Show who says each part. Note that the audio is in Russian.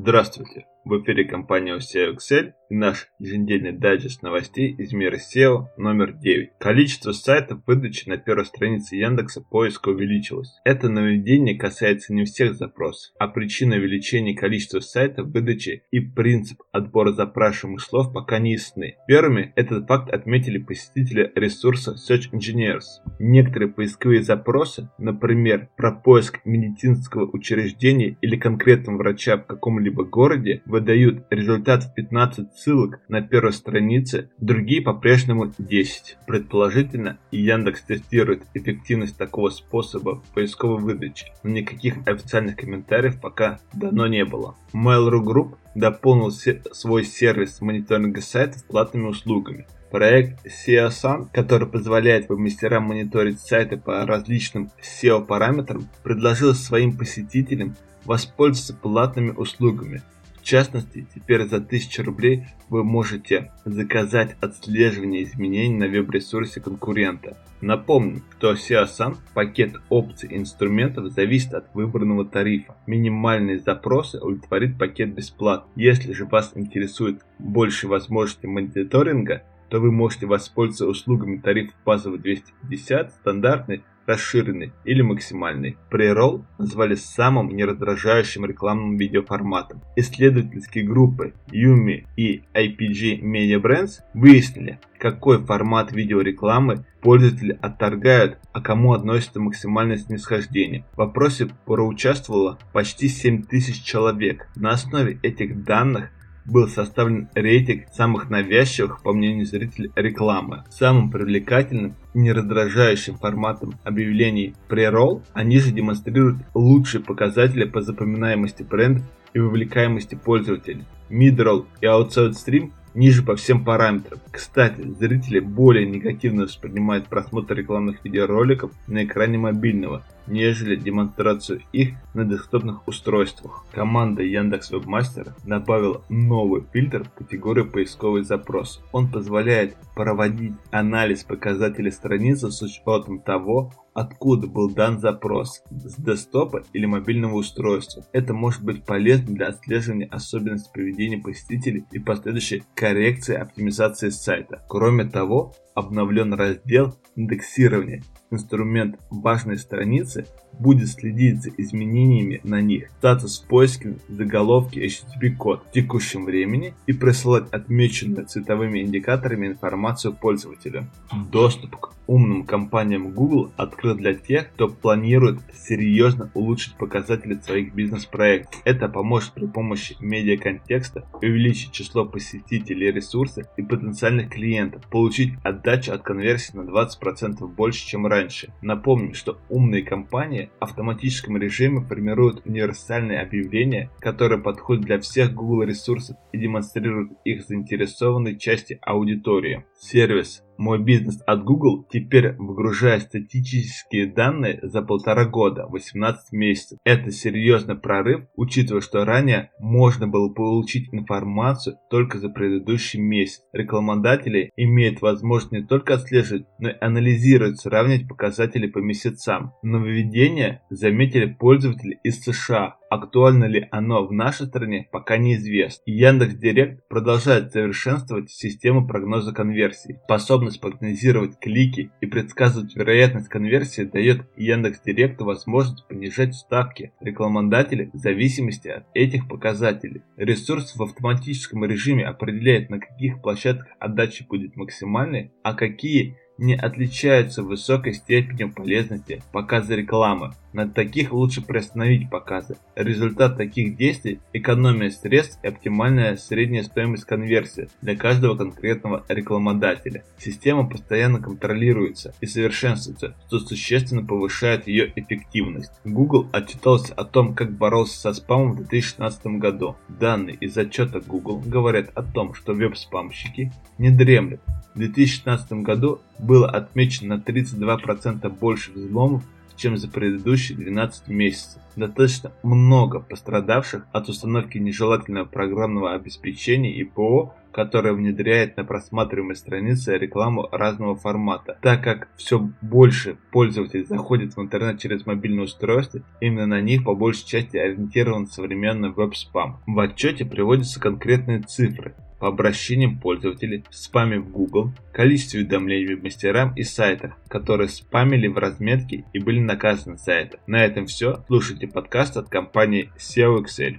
Speaker 1: Здравствуйте! В эфире компания SEO Excel и наш еженедельный дайджест новостей из мира SEO номер 9. Количество сайтов выдачи на первой странице Яндекса поиска увеличилось. Это нововведение касается не всех запросов, а причина увеличения количества сайтов выдачи и принцип отбора запрашиваемых слов пока не ясны. Первыми этот факт отметили посетители ресурса Search Engineers. Некоторые поисковые запросы, например, про поиск медицинского учреждения или конкретного врача в каком-либо городе, выдают результат в 15 ссылок на первой странице, другие по-прежнему 10. Предположительно, Яндекс тестирует эффективность такого способа поисковой выдачи, но никаких официальных комментариев пока дано не было. Mail.ru Group дополнил свой сервис мониторинга сайтов платными услугами. Проект SEO-SAN, который позволяет веб-мастерам мониторить сайты по различным SEO-параметрам, предложил своим посетителям воспользоваться платными услугами, частности, теперь за 1000 рублей вы можете заказать отслеживание изменений на веб-ресурсе конкурента. Напомню, что SEO пакет опций инструментов зависит от выбранного тарифа. Минимальные запросы удовлетворит пакет бесплатно. Если же вас интересует больше возможностей мониторинга, то вы можете воспользоваться услугами тарифа базовый 250, стандартный расширенный или максимальный. Pre-roll назвали самым нераздражающим рекламным видеоформатом. Исследовательские группы Yumi и IPG Media Brands выяснили, какой формат видеорекламы пользователи отторгают, а кому относится максимальное снисхождение. В вопросе проучаствовало почти 7000 человек. На основе этих данных был составлен рейтинг самых навязчивых, по мнению зрителей, рекламы. Самым привлекательным и нераздражающим форматом объявлений pre-roll они же демонстрируют лучшие показатели по запоминаемости бренда и вовлекаемости пользователей. Mid-roll и outside stream ниже по всем параметрам. Кстати, зрители более негативно воспринимают просмотр рекламных видеороликов на экране мобильного, нежели демонстрацию их на десктопных устройствах. Команда Яндекс Вебмастера добавила новый фильтр в категорию поисковый запрос. Он позволяет проводить анализ показателей страницы с учетом того, откуда был дан запрос, с десктопа или мобильного устройства. Это может быть полезно для отслеживания особенностей поведения посетителей и последующей коррекции оптимизации сайта. Кроме того, обновлен раздел индексирования. Инструмент важной страницы будет следить за изменениями на них, статус поиска, заголовки, HTTP-код в текущем времени и присылать отмеченную цветовыми индикаторами информацию пользователю. Доступ к умным компаниям Google открыт для тех, кто планирует серьезно улучшить показатели своих бизнес-проектов. Это поможет при помощи медиаконтекста увеличить число посетителей ресурса и потенциальных клиентов, получить отдачу от конверсии на 20% больше, чем раньше. Напомню, что умные компании в автоматическом режиме формируют универсальные объявления, которые подходят для всех Google ресурсов и демонстрируют их заинтересованной части аудитории. Сервис мой бизнес от Google теперь выгружает статистические данные за полтора года, 18 месяцев. Это серьезный прорыв, учитывая, что ранее можно было получить информацию только за предыдущий месяц. Рекламодатели имеют возможность не только отслеживать, но и анализировать, сравнивать показатели по месяцам. Нововведение заметили пользователи из США, Актуально ли оно в нашей стране, пока неизвестно. Яндекс.Директ продолжает совершенствовать систему прогноза конверсии. Способность прогнозировать клики и предсказывать вероятность конверсии дает Яндекс.Директу возможность понижать ставки рекламодателей в зависимости от этих показателей. Ресурс в автоматическом режиме определяет, на каких площадках отдача будет максимальной, а какие не отличаются высокой степенью полезности показа рекламы. На таких лучше приостановить показы. Результат таких действий – экономия средств и оптимальная средняя стоимость конверсии для каждого конкретного рекламодателя. Система постоянно контролируется и совершенствуется, что существенно повышает ее эффективность. Google отчитался о том, как боролся со спамом в 2016 году. Данные из отчета Google говорят о том, что веб-спамщики не дремлют. В 2016 году было отмечено на 32% больше взломов чем за предыдущие 12 месяцев. Достаточно много пострадавших от установки нежелательного программного обеспечения и ПО которая внедряет на просматриваемой странице рекламу разного формата. Так как все больше пользователей заходит в интернет через мобильное устройство, именно на них по большей части ориентирован современный веб-спам. В отчете приводятся конкретные цифры по обращениям пользователей, спаме в Google, количестве уведомлений веб-мастерам и сайтах, которые спамили в разметке и были наказаны за это. На этом все. Слушайте подкаст от компании SEO Excel.